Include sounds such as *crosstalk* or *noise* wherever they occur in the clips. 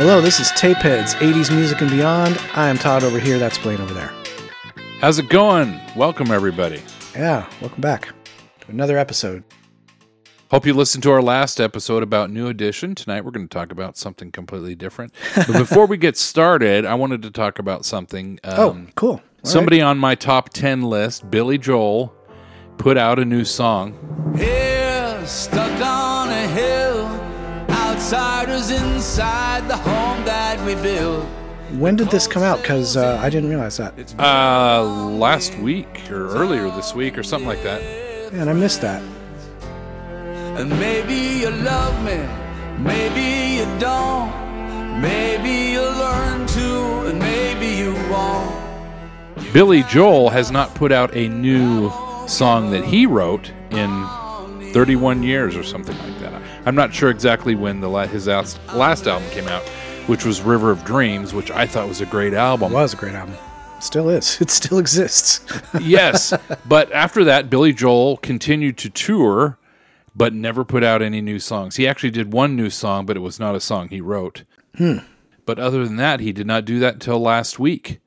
Hello, this is Tapeheads, 80s Music and Beyond. I am Todd over here, that's Blaine over there. How's it going? Welcome, everybody. Yeah, welcome back to another episode. Hope you listened to our last episode about New Edition. Tonight we're going to talk about something completely different. But *laughs* before we get started, I wanted to talk about something. oh, Um, cool. All somebody on my top 10 list, Billy Joel, put out a new song. Here, stuck on a hill, outsiders inside the home that we built. When did this come out? Because uh, I didn't realize that. Uh, last week or earlier this week or something like that. And I missed that. And maybe you love me, maybe you don't. Maybe you'll learn to, and maybe you won't. Billy Joel has not put out a new song that he wrote in 31 years or something like that. I'm not sure exactly when the la- his last, last album came out, which was River of Dreams, which I thought was a great It album. was a great album. Still is. *laughs* It still exists. *laughs* yes, but after that, Billy Joel continued to tour, but never put out any new songs. He actually did one new song, but it was not a song he wrote. Hmm. But other than that, he did not do that until last week.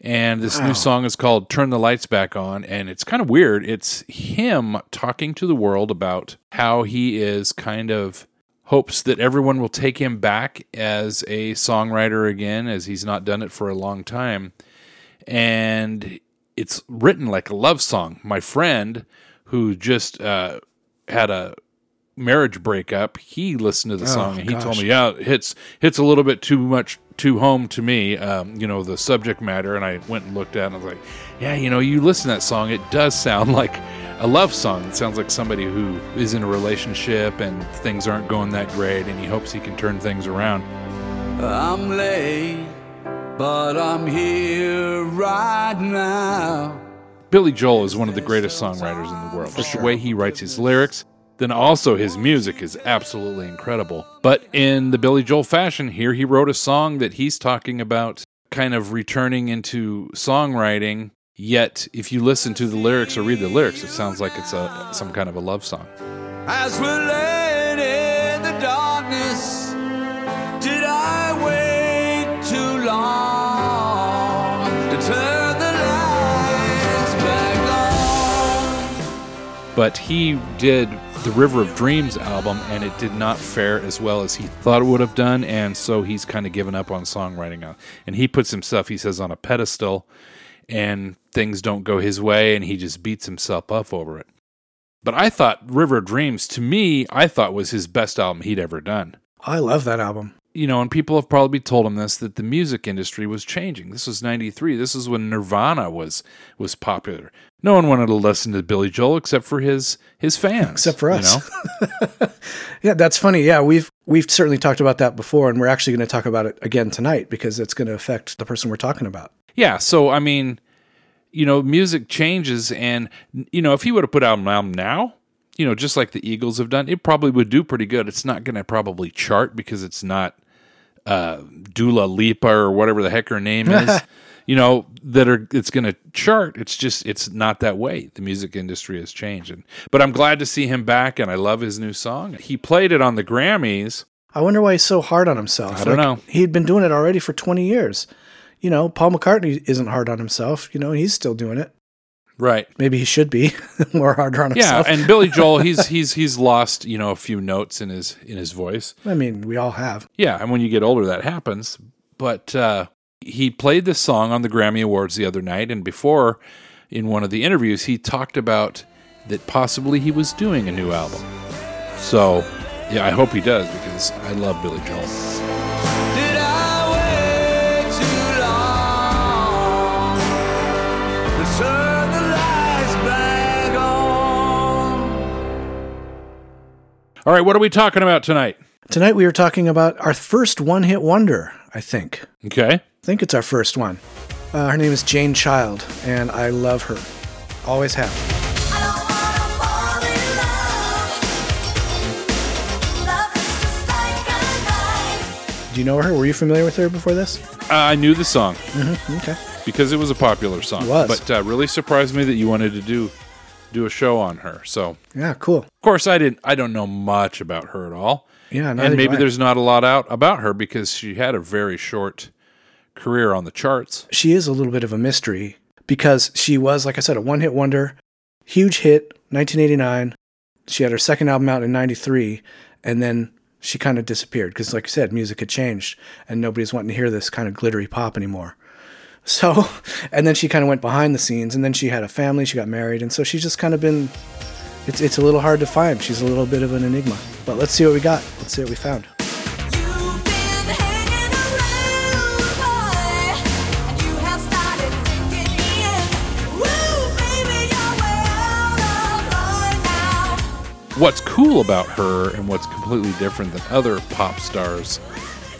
And this new song is called Turn the Lights Back On. And it's kind of weird. It's him talking to the world about how he is kind of hopes that everyone will take him back as a songwriter again, as he's not done it for a long time. And it's written like a love song. My friend, who just uh, had a marriage breakup, he listened to the song and he told me, "Yeah, it hits hits a little bit too much too home to me." Um, you know, the subject matter, and I went and looked at it and I was like, "Yeah, you know, you listen to that song, it does sound *laughs* like a love song. It sounds like somebody who is in a relationship and things aren't going that great, and he hopes he can turn things around." I'm late, but I'm here right now. Billy Joel is one of the greatest songwriters in the world. Just the way he writes his lyrics, then also his music is absolutely incredible. But in the Billy Joel fashion, here he wrote a song that he's talking about kind of returning into songwriting. Yet, if you listen to the lyrics or read the lyrics, it sounds like it's a some kind of a love song. As we're in the darkness, did I wait too long to turn the lights back on? but he did the River of Dreams album and it did not fare as well as he thought it would have done and so he's kind of given up on songwriting now. and he puts himself he says on a pedestal and things don't go his way and he just beats himself up over it. But I thought River of Dreams to me I thought was his best album he'd ever done. I love that album. You know, and people have probably told him this that the music industry was changing. This was 93. This is when Nirvana was was popular. No one wanted to listen to Billy Joel except for his his fans. Except for you us. know? *laughs* Yeah, that's funny. Yeah, we've we've certainly talked about that before, and we're actually going to talk about it again tonight because it's going to affect the person we're talking about. Yeah, so I mean, you know, music changes, and you know, if he would have put out an album now, you know, just like the Eagles have done, it probably would do pretty good. It's not going to probably chart because it's not uh, Dula Lipa or whatever the heck her name is. *laughs* you know that are it's going to chart. It's just it's not that way. The music industry has changed, and, but I'm glad to see him back, and I love his new song. He played it on the Grammys. I wonder why he's so hard on himself. I don't know. He'd been doing it already for 20 years. You know, Paul McCartney isn't hard on himself. You know, he's still doing it. Right. Maybe he should be *laughs* more harder on himself. Yeah, and Billy Joel, *laughs* he's he's he's lost you know a few notes in his in his voice. I mean, we all have. Yeah, and when you get older, that happens. But uh, he played this song on the Grammy Awards the other night, and before, in one of the interviews, he talked about that possibly he was doing a new album. So, yeah, I hope he does because I love Billy Joel. All right, what are we talking about tonight? Tonight we are talking about our first one hit wonder, I think. Okay. I think it's our first one. Uh, her name is Jane Child, and I love her. Always have. I don't wanna fall in love. Love is just like a knife. Do you know her? Were you familiar with her before this? Uh, I knew the song Okay. because it was a popular song. It was. But uh, really surprised me that you wanted to do do a show on her. So Yeah, cool. Of course, I didn't. I don't know much about her at all. Yeah, and maybe there's not a lot out about her because she had a very short career on the charts. she is a little bit of a mystery because she was, like I said, a one hit wonder, huge hit, 1989. She had her second album out in 93, and then she kind of disappeared because, like I said, music had changed and nobody's wanting to hear this kind of glittery pop anymore. So, *laughs* and then she kind of went behind the scenes, and then she had a family, she got married, and so she's just kind of been. It's, it's a little hard to find. She's a little bit of an enigma. But let's see what we got. Let's see what we found. You've been hanging around, boy, and you have started sinking in. Woo, baby, you're way out of line now. What's cool about her and what's completely different than other pop stars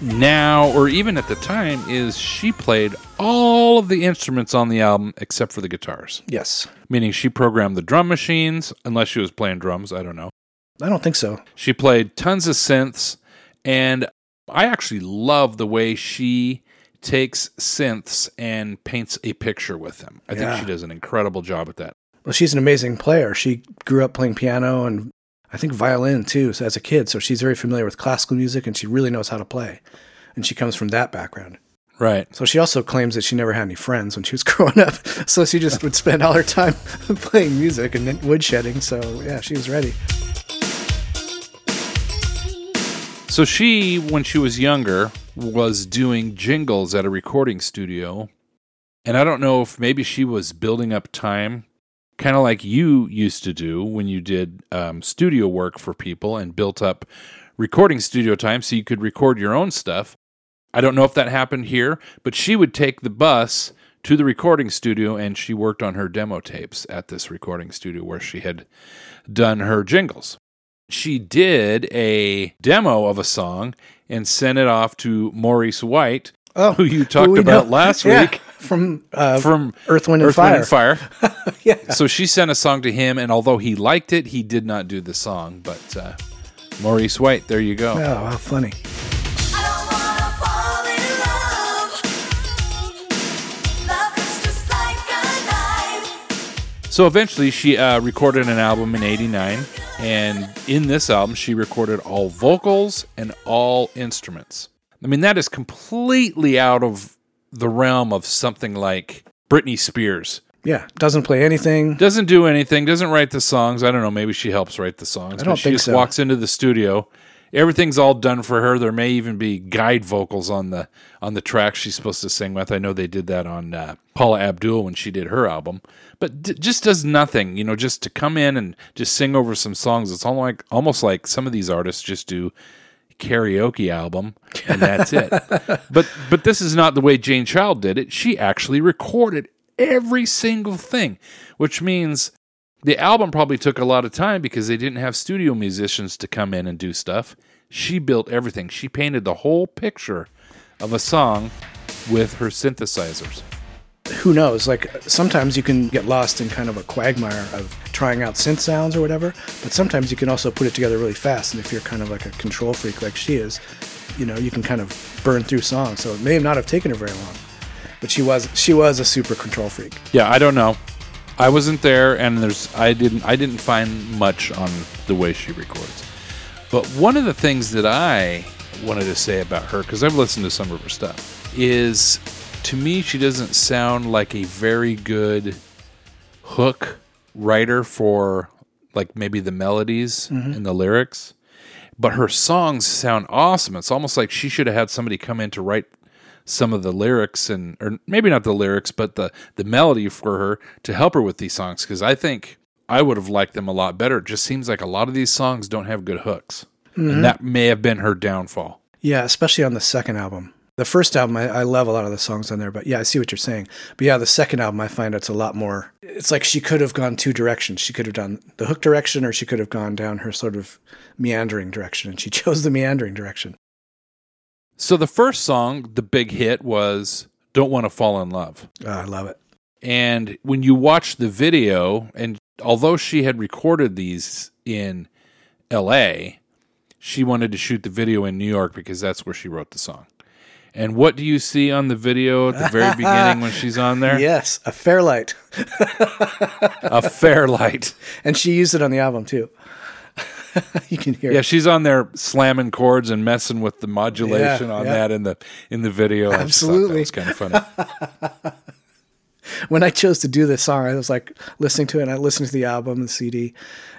now or even at the time is she played all of the instruments on the album except for the guitars. Yes. Meaning she programmed the drum machines, unless she was playing drums, I don't know. I don't think so. She played tons of synths, and I actually love the way she takes synths and paints a picture with them. I Yeah. think she does an incredible job at that. Well, she's an amazing player. She grew up playing piano and I think violin too so as a kid. So she's very familiar with classical music and she really knows how to play. And she comes from that background. Right. So she also claims that she never had any friends when she was *laughs* growing up. So she just would spend all her time *laughs* playing music and woodshedding. So yeah, she was ready. So she, when she was younger, was doing jingles at a recording studio. And I don't know if maybe she was building up time, kind of like you used to do when you did um, studio work for people and built up recording studio time so you could record your own stuff. I don't know if that happened here, but she would take the bus to the recording studio and she worked on her demo tapes at this recording studio where she had done her jingles. She did a demo of a song and sent it off to Maurice White, Oh, who you talked about know- last *laughs* yeah, week from uh, from Earth, Wind, and Earth, Fire. Wind, and Fire. *laughs* yeah. So she sent a song to him, and although he liked it, he did not do the song. But uh, Maurice White, there you go. Oh, how funny. I don't wanna fall in love. Love is just like a knife. So eventually, she uh, recorded an album in '89, and in this album, she recorded all vocals and all instruments. I mean, that is completely out of the realm of something like Britney Spears. Yeah. Doesn't play anything. Doesn't do anything. Doesn't write the songs. I don't know. Maybe she helps write the songs. I don't but she think just so. walks into the studio. Everything's all done for her. There may even be guide vocals on the on the track she's supposed to sing with. I know they did that on uh, Paula Abdul when she did her album, but d- just does nothing. You know, just to come in and just sing over some songs. It's almost like almost like some of these artists just do karaoke album *laughs* and that's it. but but this is not the way Jane Child did it. She actually recorded every single thing, which means the album probably took a lot of time because they didn't have studio musicians to come in and do stuff. She built everything. She painted the whole picture of a song with her synthesizers. Who knows? Like sometimes you can get lost in kind of a quagmire of trying out synth sounds or whatever, but sometimes you can also put it together really fast. And if you're kind of like a control freak like she is, you know, you can kind of burn through songs. So it may not have taken her very long, but she was she was a super control freak. Yeah, I don't know. I wasn't there, and there's I didn't I didn't find much on the way she records. But one of the things that I wanted to say about her, because I've listened to some of her stuff, is to me she doesn't sound like a very good hook writer for like maybe the melodies mm-hmm. and the lyrics. But her songs sound awesome. It's almost like she should have had somebody come in to write some of the lyrics and or maybe not the lyrics but the the melody for her to help her with these songs because i think i would have liked them a lot better it just seems like a lot of these songs don't have good hooks and mm-hmm. that may have been her downfall Yeah, especially on the second album. The first album, I, I love a lot of the songs on there, but yeah, I see what you're saying. But yeah, the second album, I find it's a lot more. It's like she could have gone two directions. She could have done the hook direction, or she could have gone down her sort of meandering direction, and she *laughs* chose the meandering direction. so the first song the big hit was don't want to fall in love Oh, I love it. And when you watch the video, and although she had recorded these in LA, she wanted to shoot the video in New York because that's where she wrote the song. And what do you see on the video at the very beginning when she's on there? *laughs* Yes, a Fairlight, *laughs* A Fairlight. and she used it on the album too. *laughs* you can hear Yeah, it. she's on there slamming chords and messing with the modulation Yeah, on yeah. that in the in the video. I just thought Absolutely. was kind of funny. When I chose to do this song, I was like listening to it and I listened to the album, the CD,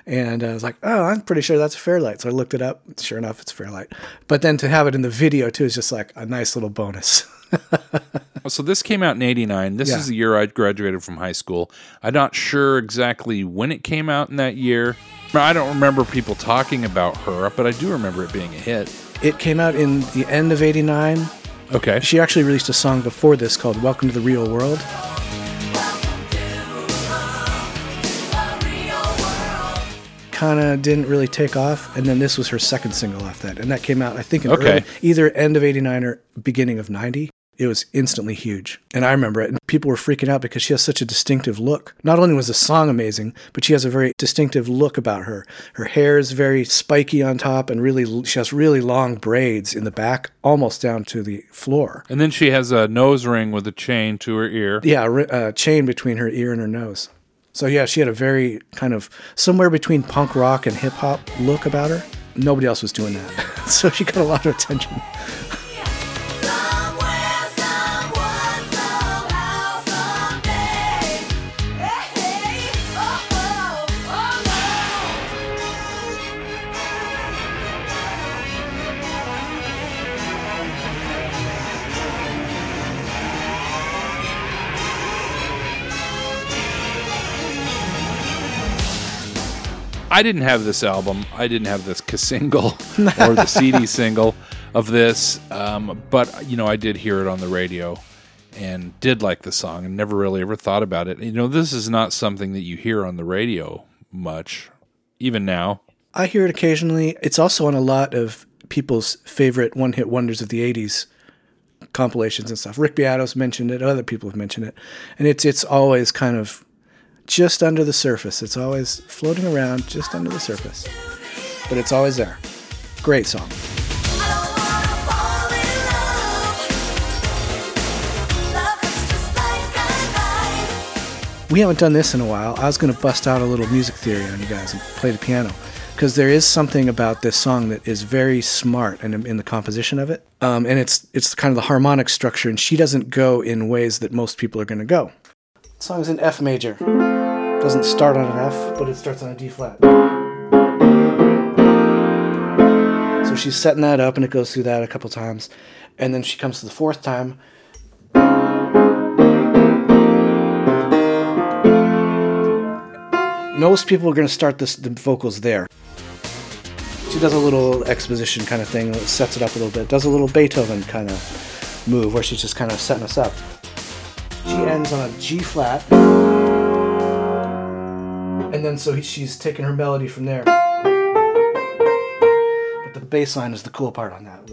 and I was like, oh, I'm pretty sure that's a Fairlight. So I looked it up. Sure enough, it's Fairlight. But then to have it in the video too is just like a nice little bonus. *laughs* so this came out in '89. This Yeah. is the year I graduated from high school. I'm not sure exactly when it came out in that year. I don't remember people talking about her, but I do remember it being a hit. It came out in the end of 89. Okay. She actually released a song before this called Welcome to the Real World. Kind of didn't really take off. And then this was her second single off that. And that came out, I think, in Okay. early, either end of 89 or beginning of 90. It was instantly huge. And I remember it. And people were freaking out because she has such a distinctive look. Not only was the song amazing, but she has a very distinctive look about her. Her hair is very spiky on top and really, she has really long braids in the back, almost down to the floor. And then she has a nose ring with a chain to her ear. Yeah, a a uh, chain between her ear and her nose. So yeah, she had a very kind of somewhere between punk rock and hip hop look about her. Nobody else was doing that, *laughs* so she got a lot of attention. *laughs* I didn't have this album. I didn't have this single *laughs* or the CD single of this, um, but you know I did hear it on the radio and did like the song and never really ever thought about it. You know, this is not something that you hear on the radio much, even now. I hear it occasionally. It's also on a lot of people's favorite one-hit wonders of the '80s compilations and stuff. Rick Beato's mentioned it. Other people have mentioned it, and it's it's always kind of just under the surface. It's always floating around just under the surface, but it's always there. Great song. Is. We haven't done this in a while. I was going to bust out a little music theory on you guys and play the piano because there is something about this song that is very smart in, in the composition of it, um, and it's it's kind of the harmonic structure. And she doesn't go in ways that most people are going to go. The song's in F major. Doesn't start on an F, but it starts on a D flat. So she's setting that up, and it goes through that a couple times, and then she comes to the fourth time. most people are going to start this, the vocals there. She does a little exposition kind of thing, sets it up a little bit, does a little Beethoven kind of move where she's just kind of setting us up. She ends on a G flat, and then so he, she's taking her melody from there. But the bass line is the cool part on that.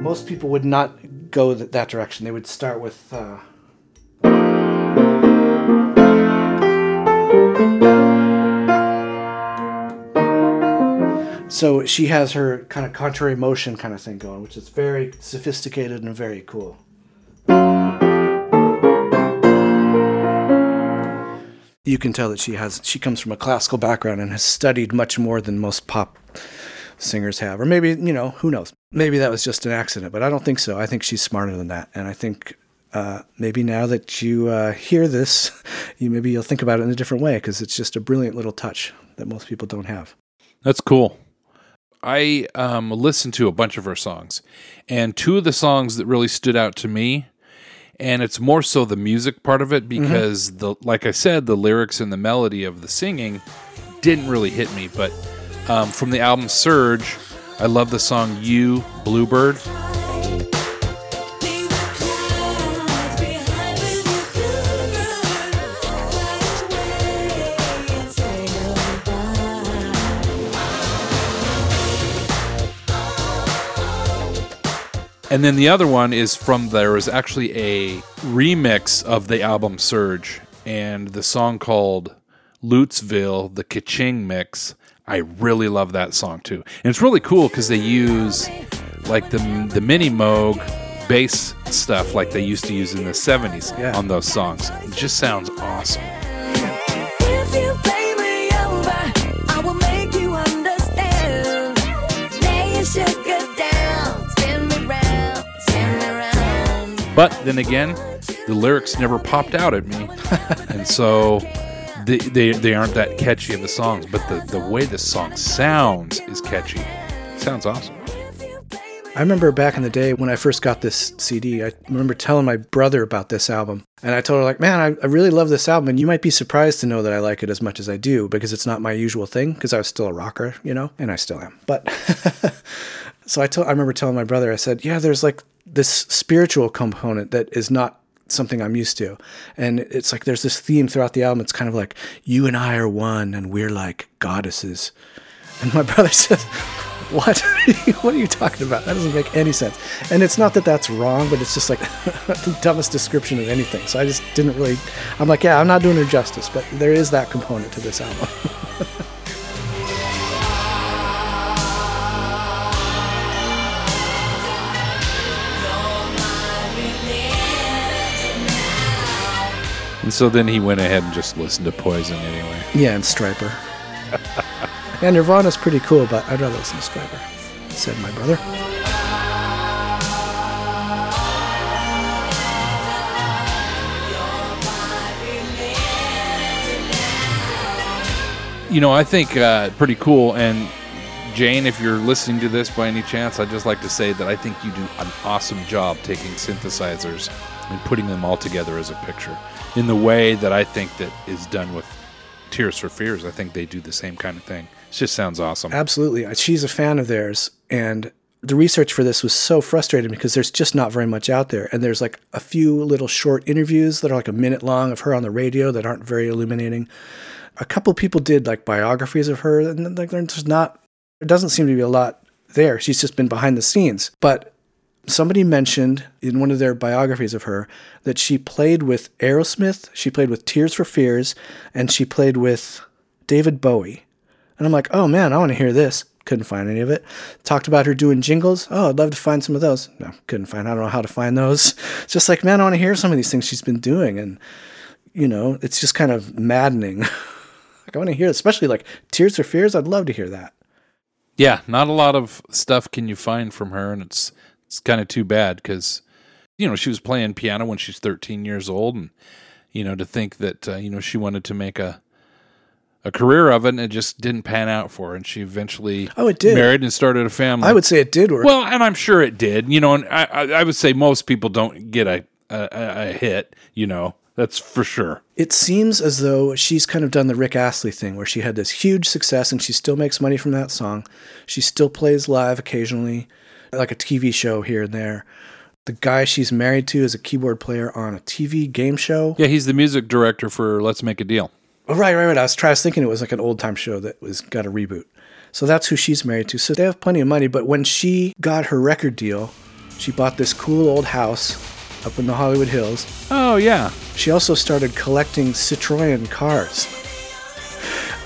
Most people would not go th- that direction. They would start with. Uh, So she has her kind of contrary motion kind of thing going, which is very sophisticated and very cool. You can tell that she has she comes from a classical background and has studied much more than most pop singers have. Or maybe, you know, who knows? Maybe that was just an accident, but I don't think so. I think she's smarter than that. And I think uh, maybe now that you uh, hear this, *laughs* you maybe you'll think about it in a different way because it's just a brilliant little touch that most people don't have. That's cool. I um, listened to a bunch of her songs, and two of the songs that really stood out to me, and it's more so the music part of it because the like I said, the lyrics and the melody of the singing didn't really hit me. But um, from the album Surge, I love the song "You Bluebird." And then the other one is from there was actually a remix of the album Surge and the song called Lutesville, the Kaching mix. I really love that song too. And it's really cool because they use like the the mini Moog bass stuff like they used to use in the 70s Yeah. on those songs. It just sounds awesome. But then again, the lyrics never popped out at me, *laughs* and so they, they they aren't that catchy of the songs. But the the way the song sounds is catchy. sounds awesome. I remember back in the day when I first got this CD, I remember telling my brother about this album. And I told her, like, man, I, I really love this album. And you might be surprised to know that I like it as much as I do because it's not my usual thing because I was still a rocker, you know, and I still am. But *laughs* so I, told, I remember telling my brother, I said, yeah, there's like this spiritual component that is not something I'm used to. And it's like there's this theme throughout the album. It's kind of like, you and I are one and we're like goddesses. And my *laughs* brother says, what? *laughs* what are you talking about? That doesn't make any sense. And it's not that that's wrong, but it's just like *laughs* the dumbest description of anything. So I just didn't really. I'm like, yeah, I'm not doing her justice, but there is that component to this album. And so then he went ahead and just listened to Poison anyway. yeah, and Stryper. *laughs* yeah, Nirvana's pretty cool, but I'd rather listen to Stryper, said my brother. You know, I think uh, pretty cool. And Jane, if you're listening to this by any chance, I'd just like to say that I think you do an awesome job taking synthesizers and putting them all together as a picture in the way that I think that is done with Tears for Fears. I think they do the same kind of thing. It just sounds awesome. Absolutely. She's a fan of theirs. And the research for this was so frustrating because there's just not very much out there. And there's like a few little short interviews that are like a minute long of her on the radio that aren't very illuminating. A couple people did like biographies of her, and like there's not, there doesn't seem to be a lot there. She's just been behind the scenes. But somebody mentioned in one of their biographies of her that she played with Aerosmith, she played with Tears for Fears, and she played with David Bowie. And I'm like, oh man, I want to hear this. Couldn't find any of it. Talked about her doing jingles. Oh, I'd love to find some of those. No, couldn't find. I don't know how to find those. It's *laughs* just like, man, I want to hear some of these things she's been doing, and you know, it's just kind of maddening. *laughs* like I want to hear, especially like Tears for Fears. I'd love to hear that. Yeah, not a lot of stuff can you find from her, and it's it's kind of too bad because you know she was playing piano when she's 13 years old, and you know to think that uh, you know she wanted to make a a career of it, and it just didn't pan out for her, and she eventually Oh, it did. married and started a family. I would say it did work. well, and I'm sure it did. You know, and I I, I would say most people don't get a, a a a hit. You know, that's for sure. it seems as though she's kind of done the Rick Astley thing where she had this huge success and she still makes money from that song. She still plays live occasionally, like a TV show here and there. The guy she's married to is a keyboard player on a TV game show. Yeah, he's the music director for Let's Make a Deal. Oh, right, right, right. I was, trying, I was thinking it was like an old time show that was got a reboot. So that's who she's married to. So they have plenty of money. But when she got her record deal, she bought this cool old house up in the Hollywood Hills. Oh yeah, She also started collecting Citroen cars.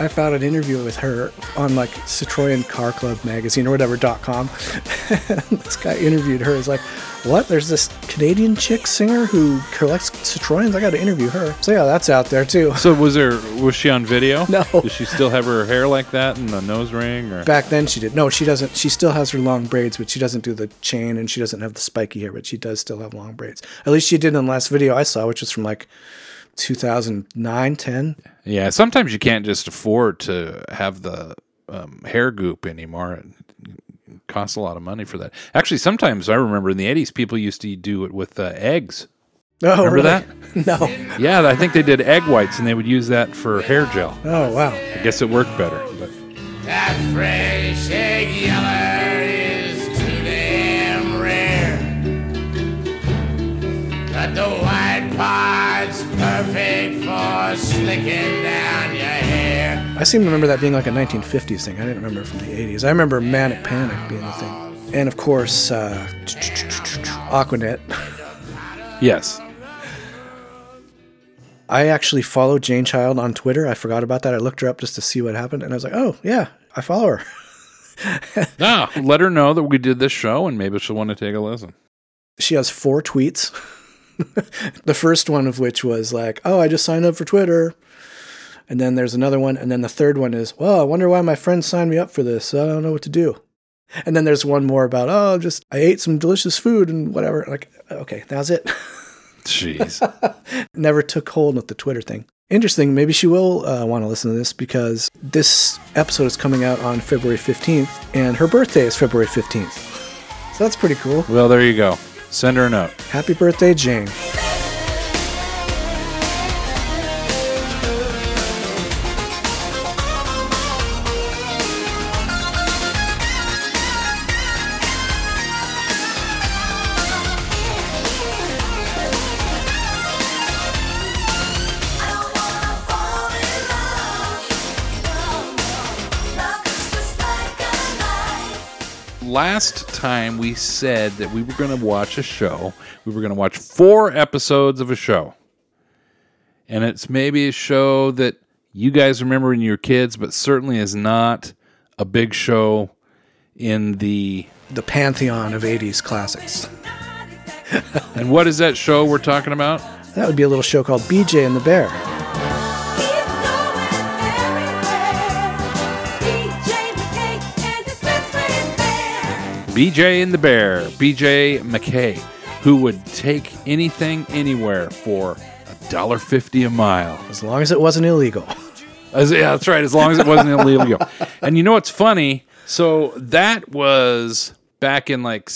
I found an interview with her on like Citroen Car Club magazine or whatever dot com. *laughs* this guy interviewed her. He's like, "What? There's this Canadian chick singer who collects Citroens. I got to interview her." So yeah, that's out there too. So was there was she on video? No. Does she still have her hair like that and the nose ring? Or Back then she did. No, she doesn't. She still has her long braids, but she doesn't do the chain and she doesn't have the spiky hair, but she does still have long braids. At least she did in the last video I saw, which was from like 2009, 10. yeah, sometimes you can't just afford to have the um, hair goop anymore. It costs a lot of money for that. Actually, sometimes I remember in the '80s people used to do it with uh, eggs. Oh, Remember really? *laughs* No. Yeah, I think they did egg whites and they would use that for hair gel. Oh, wow. I guess it worked better. But perfect for slicking down your hair. I seem to remember that being like a 1950s thing. I didn't remember it from the 80s. I remember Manic Panic being a thing. And of course, uh, Aquanet. yes, I actually follow Jane Child on Twitter. I forgot about that. I looked her up just to see what happened. And I was like, oh, yeah, I follow her. *laughs* ah, let her know that we did this show and maybe she'll want to take a listen. She has four tweets. *laughs* the first one of which was like, oh, I just signed up for Twitter. And then there's another one. And then the third one is, well, I wonder why my friend signed me up for this. I don't know what to do. And then there's one more about, oh, just I ate some delicious food and whatever. Like, okay, that was it. Jeez. *laughs* Never took hold with the Twitter thing. Interesting. Maybe she will uh, want to listen to this because this episode is coming out on February 15th, and her birthday is February 15th. So that's pretty cool. well, there you go. Send her a note. Happy birthday, Jane. Last time we said that we were going to watch a show. We were going to watch four episodes of a show. And it's maybe a show that you guys remember in your kids, but certainly is not a big show in the. The pantheon of 80s classics. And what is that show we're talking about? That would be a little show called BJ and the Bear. BJ and the Bear, BJ McKay, who would take anything anywhere for a dollar fifty a mile. As long as it wasn't illegal. *laughs* As, yeah, that's right. As long as it wasn't illegal. *laughs* And you know what's funny? So that was back in like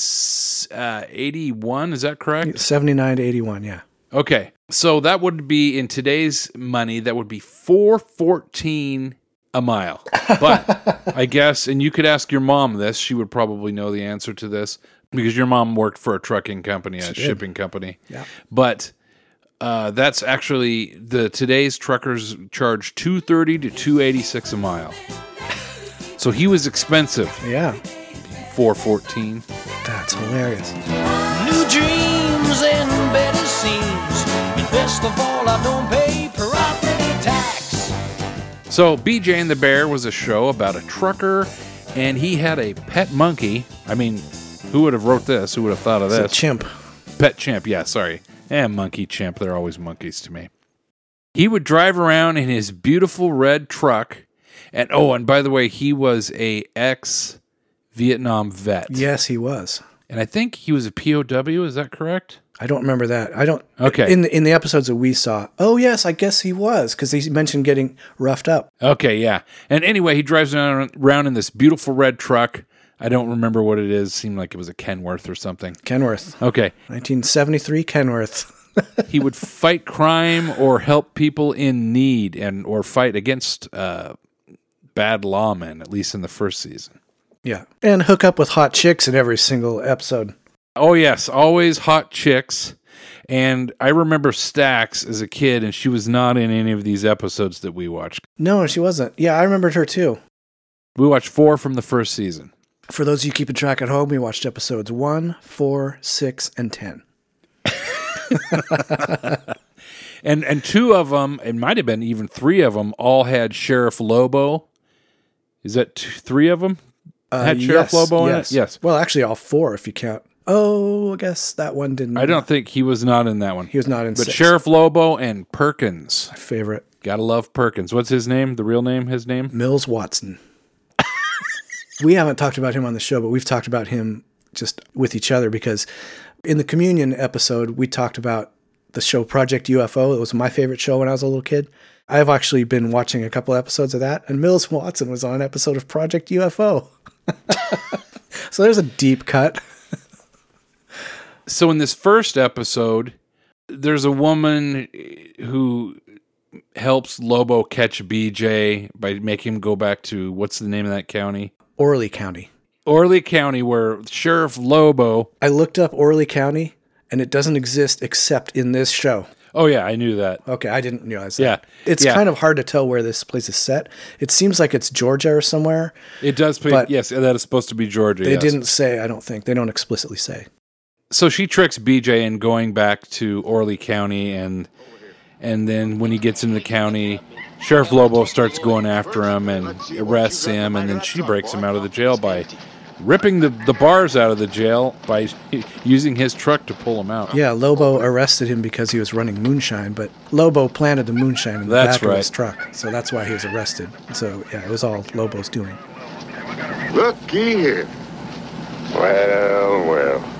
uh, eighty one. Is that correct? 79 to 81, yeah. Okay. So that would be in today's money. That would be four fourteen a mile. But I guess, and you could ask your mom this. She would probably know the answer to this because your mom worked for a trucking company, a shipping company. Yeah. But uh, that's actually the today's truckers charge two thirty to two eighty six a mile. So he was expensive. Yeah. Four fourteen. That's hilarious. New dreams and better scenes. And best of all, I don't pay property tax. So BJ and the Bear was a show about a trucker, and he had a pet monkey. I mean, who would have wrote this? Who would have thought of this? chimp. Pet chimp, yeah, sorry. And monkey chimp, they're always monkeys to me. He would drive around in his beautiful red truck. And oh, and by the way, he was a ex Vietnam vet. Yes, he was. And I think he was a POW, is that correct? I don't remember that. I don't. Okay. In the, in the episodes that we saw, oh yes, I guess he was because he mentioned getting roughed up. Okay, yeah. And anyway, he drives around, in this beautiful red truck. I don't remember what it is. Seemed like it was a Kenworth or something. Kenworth, Okay. 1973 Kenworth. *laughs* he would fight crime or help people in need and or fight against uh, bad lawmen at least in the first season yeah, and hook up with hot chicks in every single episode. Oh yes always hot chicks and i remember stax as a kid and she was not in any of these episodes that we watched No, she wasn't. Yeah, I remembered her too. we watched four from the first season For those of you keeping track at home, we watched episodes one, four, six, and ten. *laughs* and and two of them it might have been even three of them all had sheriff lobo is that two, three of them uh, had sheriff yes, lobo yes. in it yes Well, actually, all four if you count. Oh, I guess that one didn't. i don't think he was not in that one He was not in but six. sheriff lobo and perkins My favorite Gotta love Perkins. What's his name? The real name? His name? Mills Watson. *laughs* we haven't talked about him on the show, but we've talked about him just with each other because in the communion episode, we talked about the show Project UFO. It was my favorite show when I was a little kid. I've actually been watching a couple episodes of that, and Mills Watson was on an episode of Project UFO. *laughs* so there's a deep cut. So in this first episode, there's a woman who helps Lobo catch BJ by making him go back to what's the name of that county? Orly County. Orly County, where Sheriff Lobo. I looked up Orly County, and it doesn't exist except in this show. Oh yeah, I knew that. Okay, I didn't realize that. Yeah, It's yeah. kind of hard to tell where this place is set. It seems like it's Georgia or somewhere. It does. But- yes, that is supposed to be Georgia. They yes. didn't say, I don't think. They don't explicitly say. So she tricks BJ in going back to Orly County, and and then when he gets into the county, Sheriff Lobo starts going after him and arrests him, and then she breaks him out of the jail by ripping the, the bars out of the jail by *laughs* using his truck to pull him out. Yeah, Lobo arrested him because he was running moonshine, but Lobo planted the moonshine in the That's back of his truck. So that's why he was arrested. So, yeah, it was all Lobo's doing. Looky here. Well, well.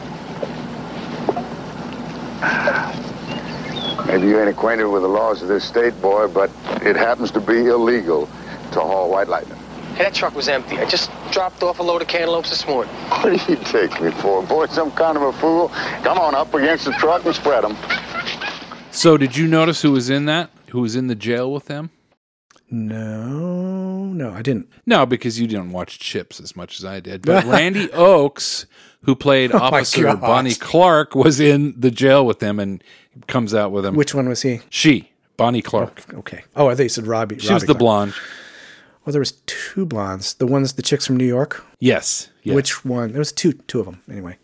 Maybe you ain't acquainted with the laws of this state, boy, but it happens to be illegal to haul white lightning. Hey, that truck was empty. I just dropped off a load of cantaloupes this morning. *laughs* What do you take me for, boy? Some kind of a fool? Come on up against the truck and spread them. So, did you notice who was in that? Who was in the jail with them? No, no, I didn't. No, because you didn't watch Chips as much as I did. But Randi *laughs* Oakes, who played *laughs* Oh Officer Bonnie Clark, was in the jail with them and comes out with him. Which one was he? she, Bonnie Clark. Oh, okay. Oh, I thought you said Robbie. She was the Clark. blonde. Well, there was two blondes. The ones, the chicks from New York. Yes. yes. Which one? There was two, two of them. Anyway.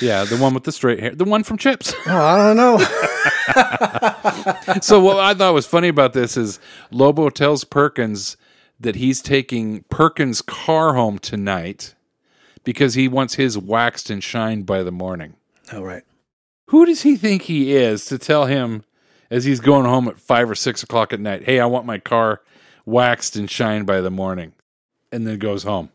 Yeah, the one with the straight hair. The one from Chips. *laughs* Oh, I don't know. so what I thought was funny about this is Lobo tells Perkins that he's taking Perkins' car home tonight because he wants his waxed and shined by the morning. oh, right. Who does he think he is to tell him as he's going home at five or six o'clock at night, hey, I want my car waxed and shined by the morning, and then goes home?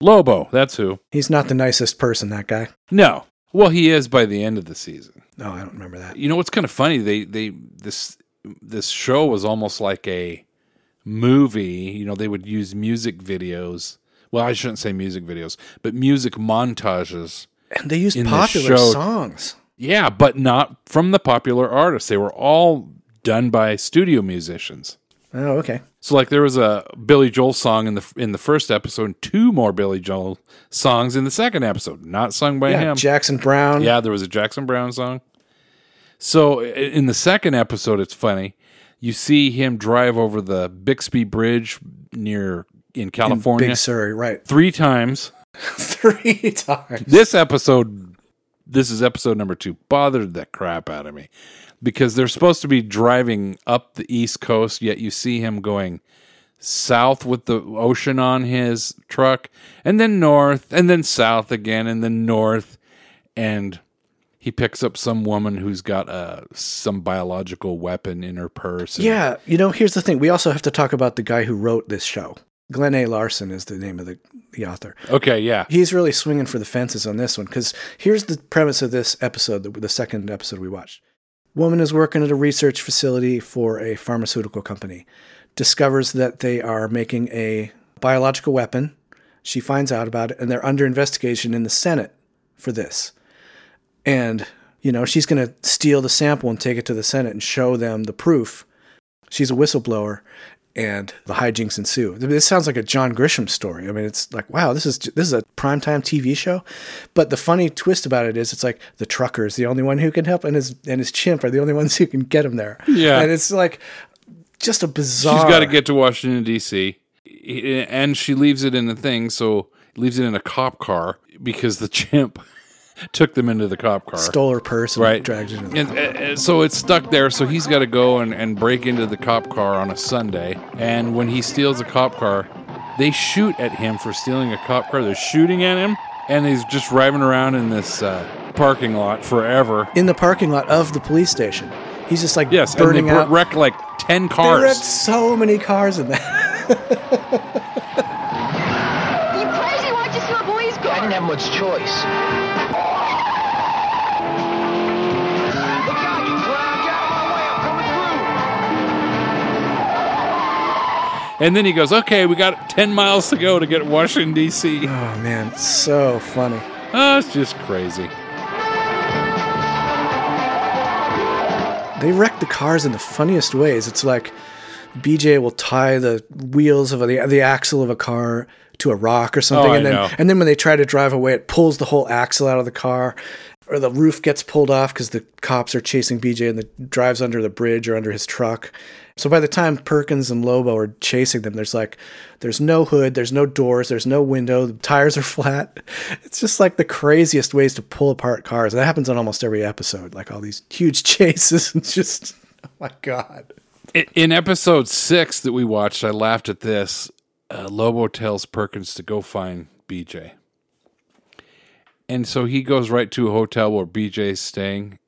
Lobo, that's who. He's not the nicest person, that guy. No. Well, he is by the end of the season. No, I don't remember that. You know what's kind of funny? They they this this show was almost like a movie. You know, they would use music videos. Well, I shouldn't say music videos, but music montages. And they used popular songs. Yeah, but not from the popular artists. They were all done by studio musicians. Oh, okay. So like there was a Billy Joel song in the in the first episode, and two more Billy Joel songs in the second episode, not sung by Yeah, him. Jackson Browne. Yeah, there was a Jackson Browne song. So in the second episode, it's funny. You see him drive over the Bixby Bridge near in in California Big Surrey, right. three times. *laughs* Three times. This episode, this is episode number two, bothered the crap out of me because they're supposed to be driving up the East Coast, yet you see him going south with the ocean on his truck, and then north, and then south again, and then north, and he picks up some woman who's got uh, some biological weapon in her purse. and- Yeah, you know, here's the thing. We also have to talk about the guy who wrote this show. Glen A. Larson is the name of the, the author. Okay. Yeah. He's really swinging for the fences on this one because here's the premise of this episode, the, the second episode we watched. Woman is working at a research facility for a pharmaceutical company, discovers that they are making a biological weapon. She finds out about it, and they're under investigation in the Senate for this. And, you know, she's going to steal the sample and take it to the Senate and show them the proof. She's a whistleblower, and the hijinks ensue. This sounds like a John Grisham story. I mean, it's like, wow, this is this is a primetime TV show. But the funny twist about it is, it's like the trucker is the only one who can help, and his and his chimp are the only ones who can get him there. Yeah. and it's like just a bizarre. She's got to get to Washington D.C. and she leaves it in the thing. So leaves it in a cop car because the *laughs* chimp took them into the cop car. stole her purse and right, dragged it. In. and, and- and so it's stuck there. So he's got to go and, and break into the cop car on a Sunday. And when he steals a cop car, they shoot at him for stealing a cop car. They're shooting at him, and he's just driving around in this uh, parking lot forever. in the parking lot of the police station. He's just like Yes, burning and they out. wreck like ten cars. They cars. wrecked so many cars in that. *laughs* You crazy? Why'd you steal a boy's I didn't have much choice. And then he goes, "Okay, we got ten miles to go to get to Washington D.C." Oh man, so funny. Oh, it's just crazy. They wreck the cars in the funniest ways. It's like BJ will tie the wheels of the the axle of a car to a rock or something, Oh, and then know. and then when they try to drive away, it pulls the whole axle out of the car, or the roof gets pulled off because the cops are chasing BJ and the drives under the bridge or under his truck. So by the time Perkins and Lobo are chasing them, there's like there's no hood, there's no doors, there's no window, the tires are *laughs* flat. It's just like the craziest ways to pull apart cars. That happens on almost every episode, like all these huge *laughs* chases and just oh my god. In episode six that we watched, I laughed at this. Uh, Lobo tells Perkins to go find BJ. And so he goes right to a hotel where BJ's staying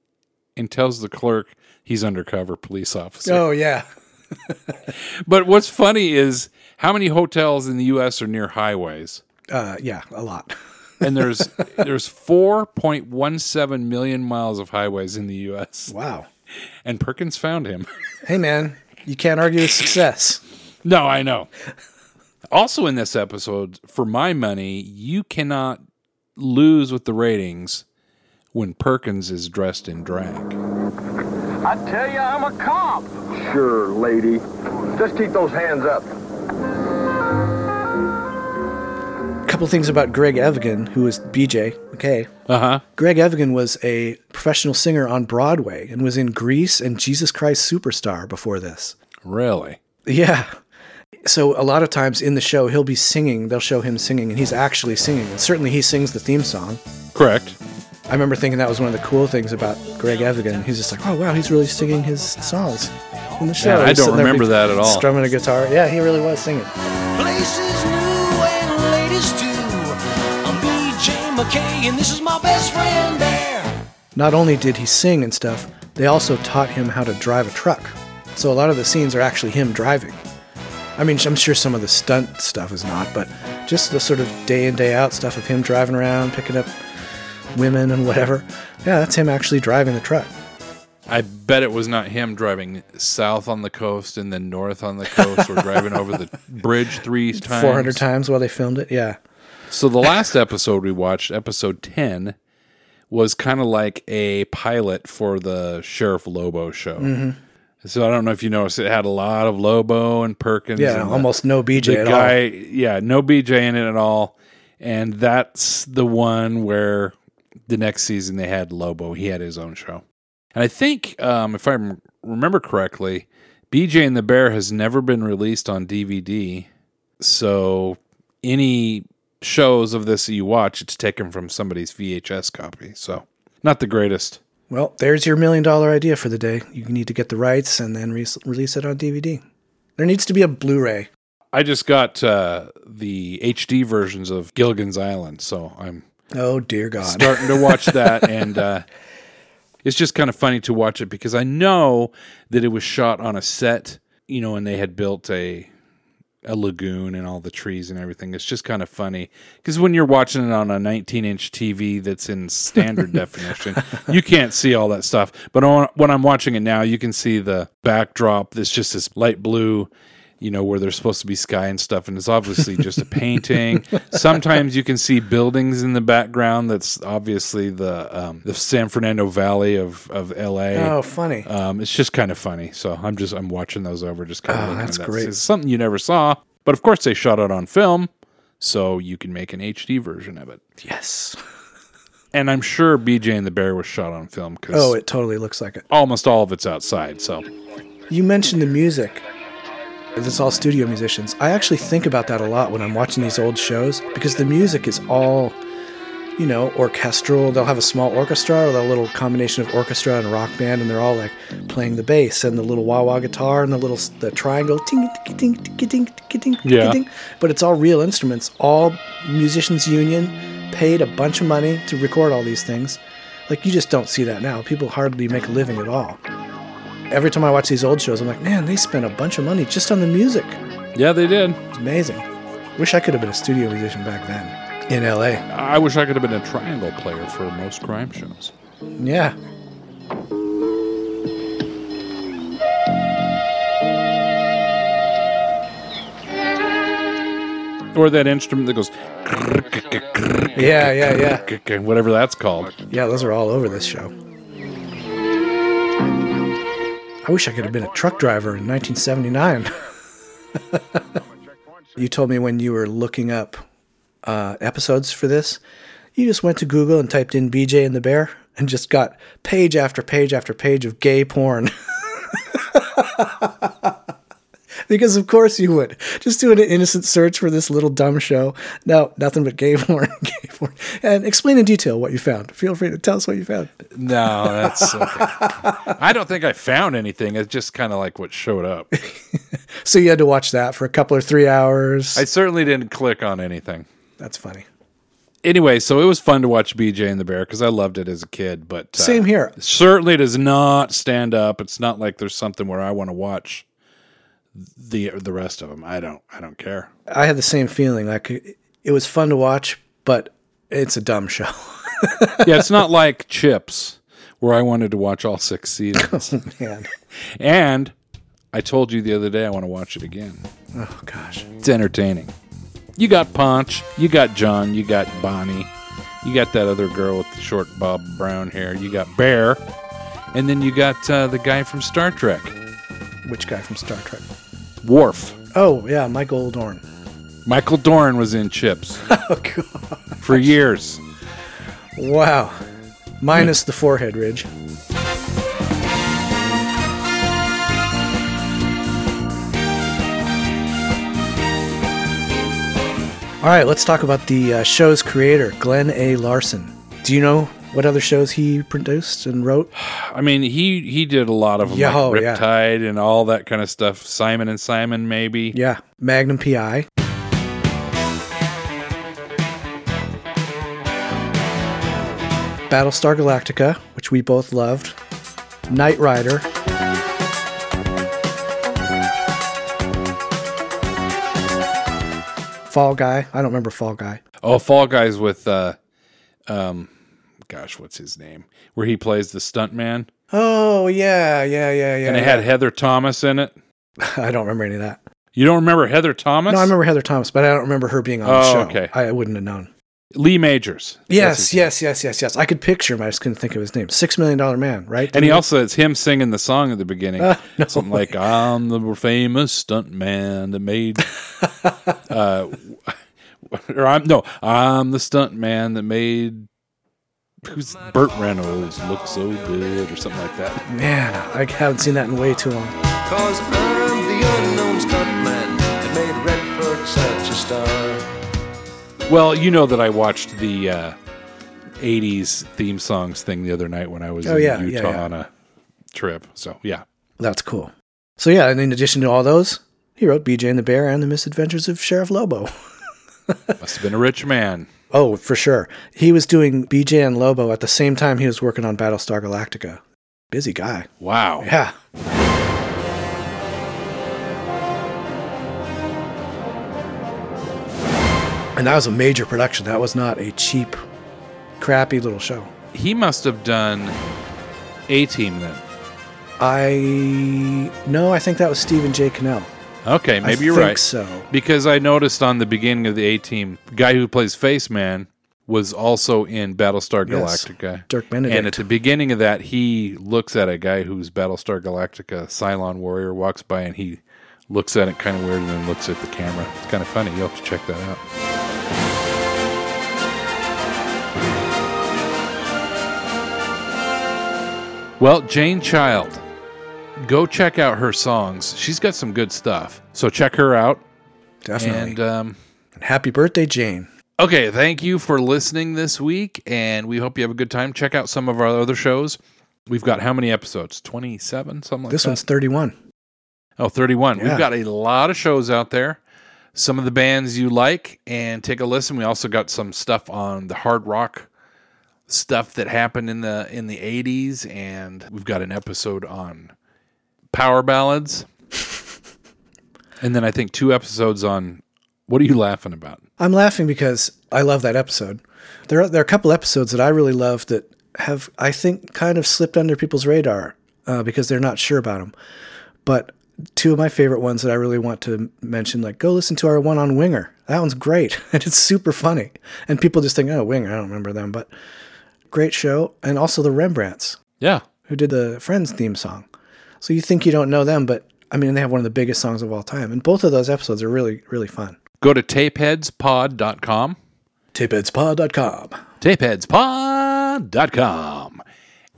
and tells the clerk he's undercover police officer. Oh yeah. *laughs* But what's funny is how many hotels in the U.S. are near highways? Uh, yeah, a lot. *laughs* and there's there's 4.17 million miles of highways in the U.S. Wow. And Perkins found him. *laughs* Hey, man, you can't argue with success. no, I know. Also in this episode, for my money, you cannot lose with the ratings when Perkins is dressed in drag. I tell you, I'm a cop. Sure, lady. Just keep those hands up. A couple things about Greg Evigan, who was BJ. Okay. Uh huh. Greg Evigan was a professional singer on Broadway and was in Grease and Jesus Christ Superstar before this. Really? Yeah. So a lot of times in the show, he'll be singing. They'll show him singing, and he's actually singing. And certainly he sings the theme song. Correct. I remember thinking that was one of the cool things about Greg Evigan. He's just like, oh wow, he's really singing his songs in the show. Yeah, I don't remember be- that at all. Strumming a guitar. Yeah, he really was singing. Places new and ladies too. I'm BJ McKay, and this is my best friend Bear. Not only did he sing and stuff, they also taught him how to drive a truck. So a lot of the scenes are actually him driving. I mean, I'm sure some of the stunt stuff is not, but just the sort of day in day out stuff of him driving around, picking up women and whatever. Yeah, that's him actually driving the truck. I bet it was not him driving south on the coast and then north on the coast or driving over the bridge three *laughs* times. 400 times while they filmed it. Yeah. So the last episode we watched, episode 10, was kind of like a pilot for the Sheriff Lobo show. Mm-hmm. So I don't know if you noticed, it had a lot of Lobo and Perkins. Yeah, and the- almost no BJ the at guy, all. yeah, no BJ in it at all. And that's the one where the next season they had Lobo. He had his own show. And I think, um, if I remember correctly, BJ and the Bear has never been released on DVD. So any shows of this that you watch, it's taken from somebody's VHS copy. So not the greatest. Well, there's your million dollar idea for the day. You need to get the rights and then re- release it on DVD. There needs to be a Blu ray. I just got uh, the HD versions of Gilligan's Island, so I'm Oh, dear God. starting to watch *laughs* that and uh, it's just kind of funny to watch it because I know that it was shot on a set, you know, and they had built a a lagoon and all the trees and everything. It's just kind of funny because when you're watching it on a 19 inch TV that's in standard *laughs* definition, you can't see all that stuff. But on, when I'm watching it now, you can see the backdrop. That's just this light blue. You know where there's supposed to be sky and stuff, and it's obviously just a painting. *laughs* Sometimes you can see buildings in the background. That's obviously the um, the San Fernando Valley of of LA. Oh, funny. Um, it's just kind of funny. So I'm just I'm watching those over, just kind of Oh, that's that. great. It's something you never saw, but of course they shot it on film, so you can make an HD version of it. yes. *laughs* And I'm sure BJ and the Bear was shot on film because Oh, it totally looks like it. almost all of it's outside. So You mentioned the music. It's all studio musicians. I actually think about that a lot when I'm watching these old shows because the music is all, you know, orchestral. They'll have a small orchestra or a little combination of orchestra and rock band, and they're all like playing the bass and the little wah wah guitar and the little the triangle ting ting ting ting ting ting ting Yeah. ting. But it's all real instruments. All musicians union paid a bunch of money to record all these things. Like you just don't see that now. People hardly make a living at all every time I watch these old shows, I'm like, man, they spent a bunch of money just on the music. yeah, they did. It's amazing. Wish I could have been a studio musician back then in LA. I wish I could have been a triangle player for most crime shows. Yeah. Or that instrument that goes Yeah, yeah, yeah. whatever that's called. Yeah, those are all over this show. I wish I could have been a truck driver in 1979. *laughs* you told me when you were looking up uh, episodes for this, you just went to Google and typed in BJ and the Bear and just got page after page after page of gay porn. *laughs* *laughs* because of course you would. Just doing an innocent search for this little dumb show. No, nothing but gay porn, gay porn. And explain in detail what you found. Feel free to tell us what you found. No, that's okay. I don't think I found anything. It's just kind of like what showed up. *laughs* So you had to watch that for a couple or three hours. I certainly didn't click on anything. That's funny. Anyway, so it was fun to watch BJ and the Bear because I loved it as a kid. But uh, Same here. Certainly does not stand up. It's not like there's something where I want to watch the the rest of them. I don't. I don't care. I had the same feeling. Like it was fun to watch, but It's a dumb show. *laughs* yeah, it's not like Chips, where I wanted to watch all six seasons. Man. and I told you the other day I want to watch it again. Oh gosh. It's entertaining. You got Ponch, you got John, you got Bonnie, you got that other girl with the short bob brown hair, you got Bear, and then you got uh, the guy from Star Trek, Which guy from Star Trek? Worf. Oh yeah, Michael Dorn. Michael Dorn was in Chips *laughs* Oh god. for years. Wow. Minus the forehead ridge. All right, let's talk about the uh, show's creator, Glen A. Larson. Do you know what other shows he produced and wrote? I mean, he he did a lot of them, Yeah, oh, like yeah. Riptide and all that kind of stuff. Simon and Simon, maybe. Yeah, Magnum PI. Battlestar Galactica, which we both loved. Knight Rider. Fall Guy. I don't remember Fall Guy. Oh, Fall Guys with, uh, um, gosh, what's his name? Where he plays the stuntman, Oh yeah, yeah, yeah, yeah. and it had Heather Thomas in it. *laughs* I don't remember any of that. You don't remember Heather Thomas? No, I remember Heather Thomas, but I don't remember her being on the Oh, show. okay. I wouldn't have known. Lee Majors. Yes, yes, yes, yes, yes. I could picture him. I just couldn't think of his name. Six Million Dollar Man, right? And he also it's him singing the song at the beginning, Ah, *laughs* no something way. like "I'm the famous stunt man that made," *laughs* uh, or I'm no, I'm the stunt man that made who's Burt Reynolds look so good, or something like that. Man, I haven't seen that in way too long. Cause I'm the unknown stuntman that made Redford such a star. Well, you know that I watched the uh, '80s theme songs thing the other night when I was Oh, in yeah, yeah, Utah yeah. on a trip. So yeah, That's cool. So yeah, and in addition to all those, he wrote BJ and the Bear and the Misadventures of Sheriff Lobo. *laughs* must have been a rich man. Oh, for sure. He was doing BJ and Lobo at the same time he was working on Battlestar Galactica. Busy guy. Wow. Yeah. And that was a major production. That was not a cheap, crappy little show. He must have done A Team then. I no, I think that was Stephen J. Cannell. Okay, maybe I you're think right. so. Because I noticed on the beginning of the A Team, the guy who plays Face Man was also in Battlestar Yes, Galactica. Dirk Benedict. And at the beginning of that, he looks at a guy who's Battlestar Galactica Cylon warrior, walks by, and he looks at it kind of weird and then looks at the camera. It's kind of funny. You'll have to check that out. Well, Jane Child, go check out her songs. She's got some good stuff. So check her out. Definitely. And um, And happy birthday, Jane. okay, thank you for listening this week, and we hope you have a good time. Check out some of our other shows. We've got how many episodes? 27, something like This that? one's 31. Oh, 31. Yeah. We've got a lot of shows out there. Some of the bands you like, and take a listen. We also got some stuff on the hard rock stuff that happened in the in the 80s, and we've got an episode on power ballads. and then I think two episodes on what are you laughing about? I'm laughing because I love that episode. There are, there are a couple episodes that I really love that have, I think, kind of slipped under people's radar uh, because they're not sure about them. But two of my favorite ones that I really want to mention, like go listen to our one on Winger. That one's great *laughs* and it's super funny. And people just think, oh, Winger, I don't remember them, but great show. And also the Rembrandts Yeah. who did the Friends theme song. So you think you don't know them, but I mean, they have one of the biggest songs of all time. And both of those episodes are really, really fun. Go to tapeheadspod.com. Tapeheadspod.com. tapeheadspod.com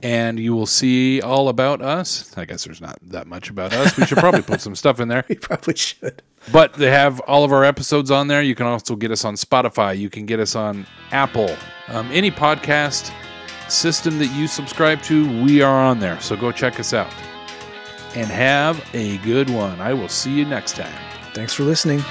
and you will see all about us. I guess there's not that much about us. We should probably put some stuff in there. *laughs* You probably should. But they have all of our episodes on there. You can also get us on Spotify. You can get us on Apple. Um, any podcast system that you subscribe to, we are on there. So go check us out. And have a good one. I will see you next time. Thanks for listening.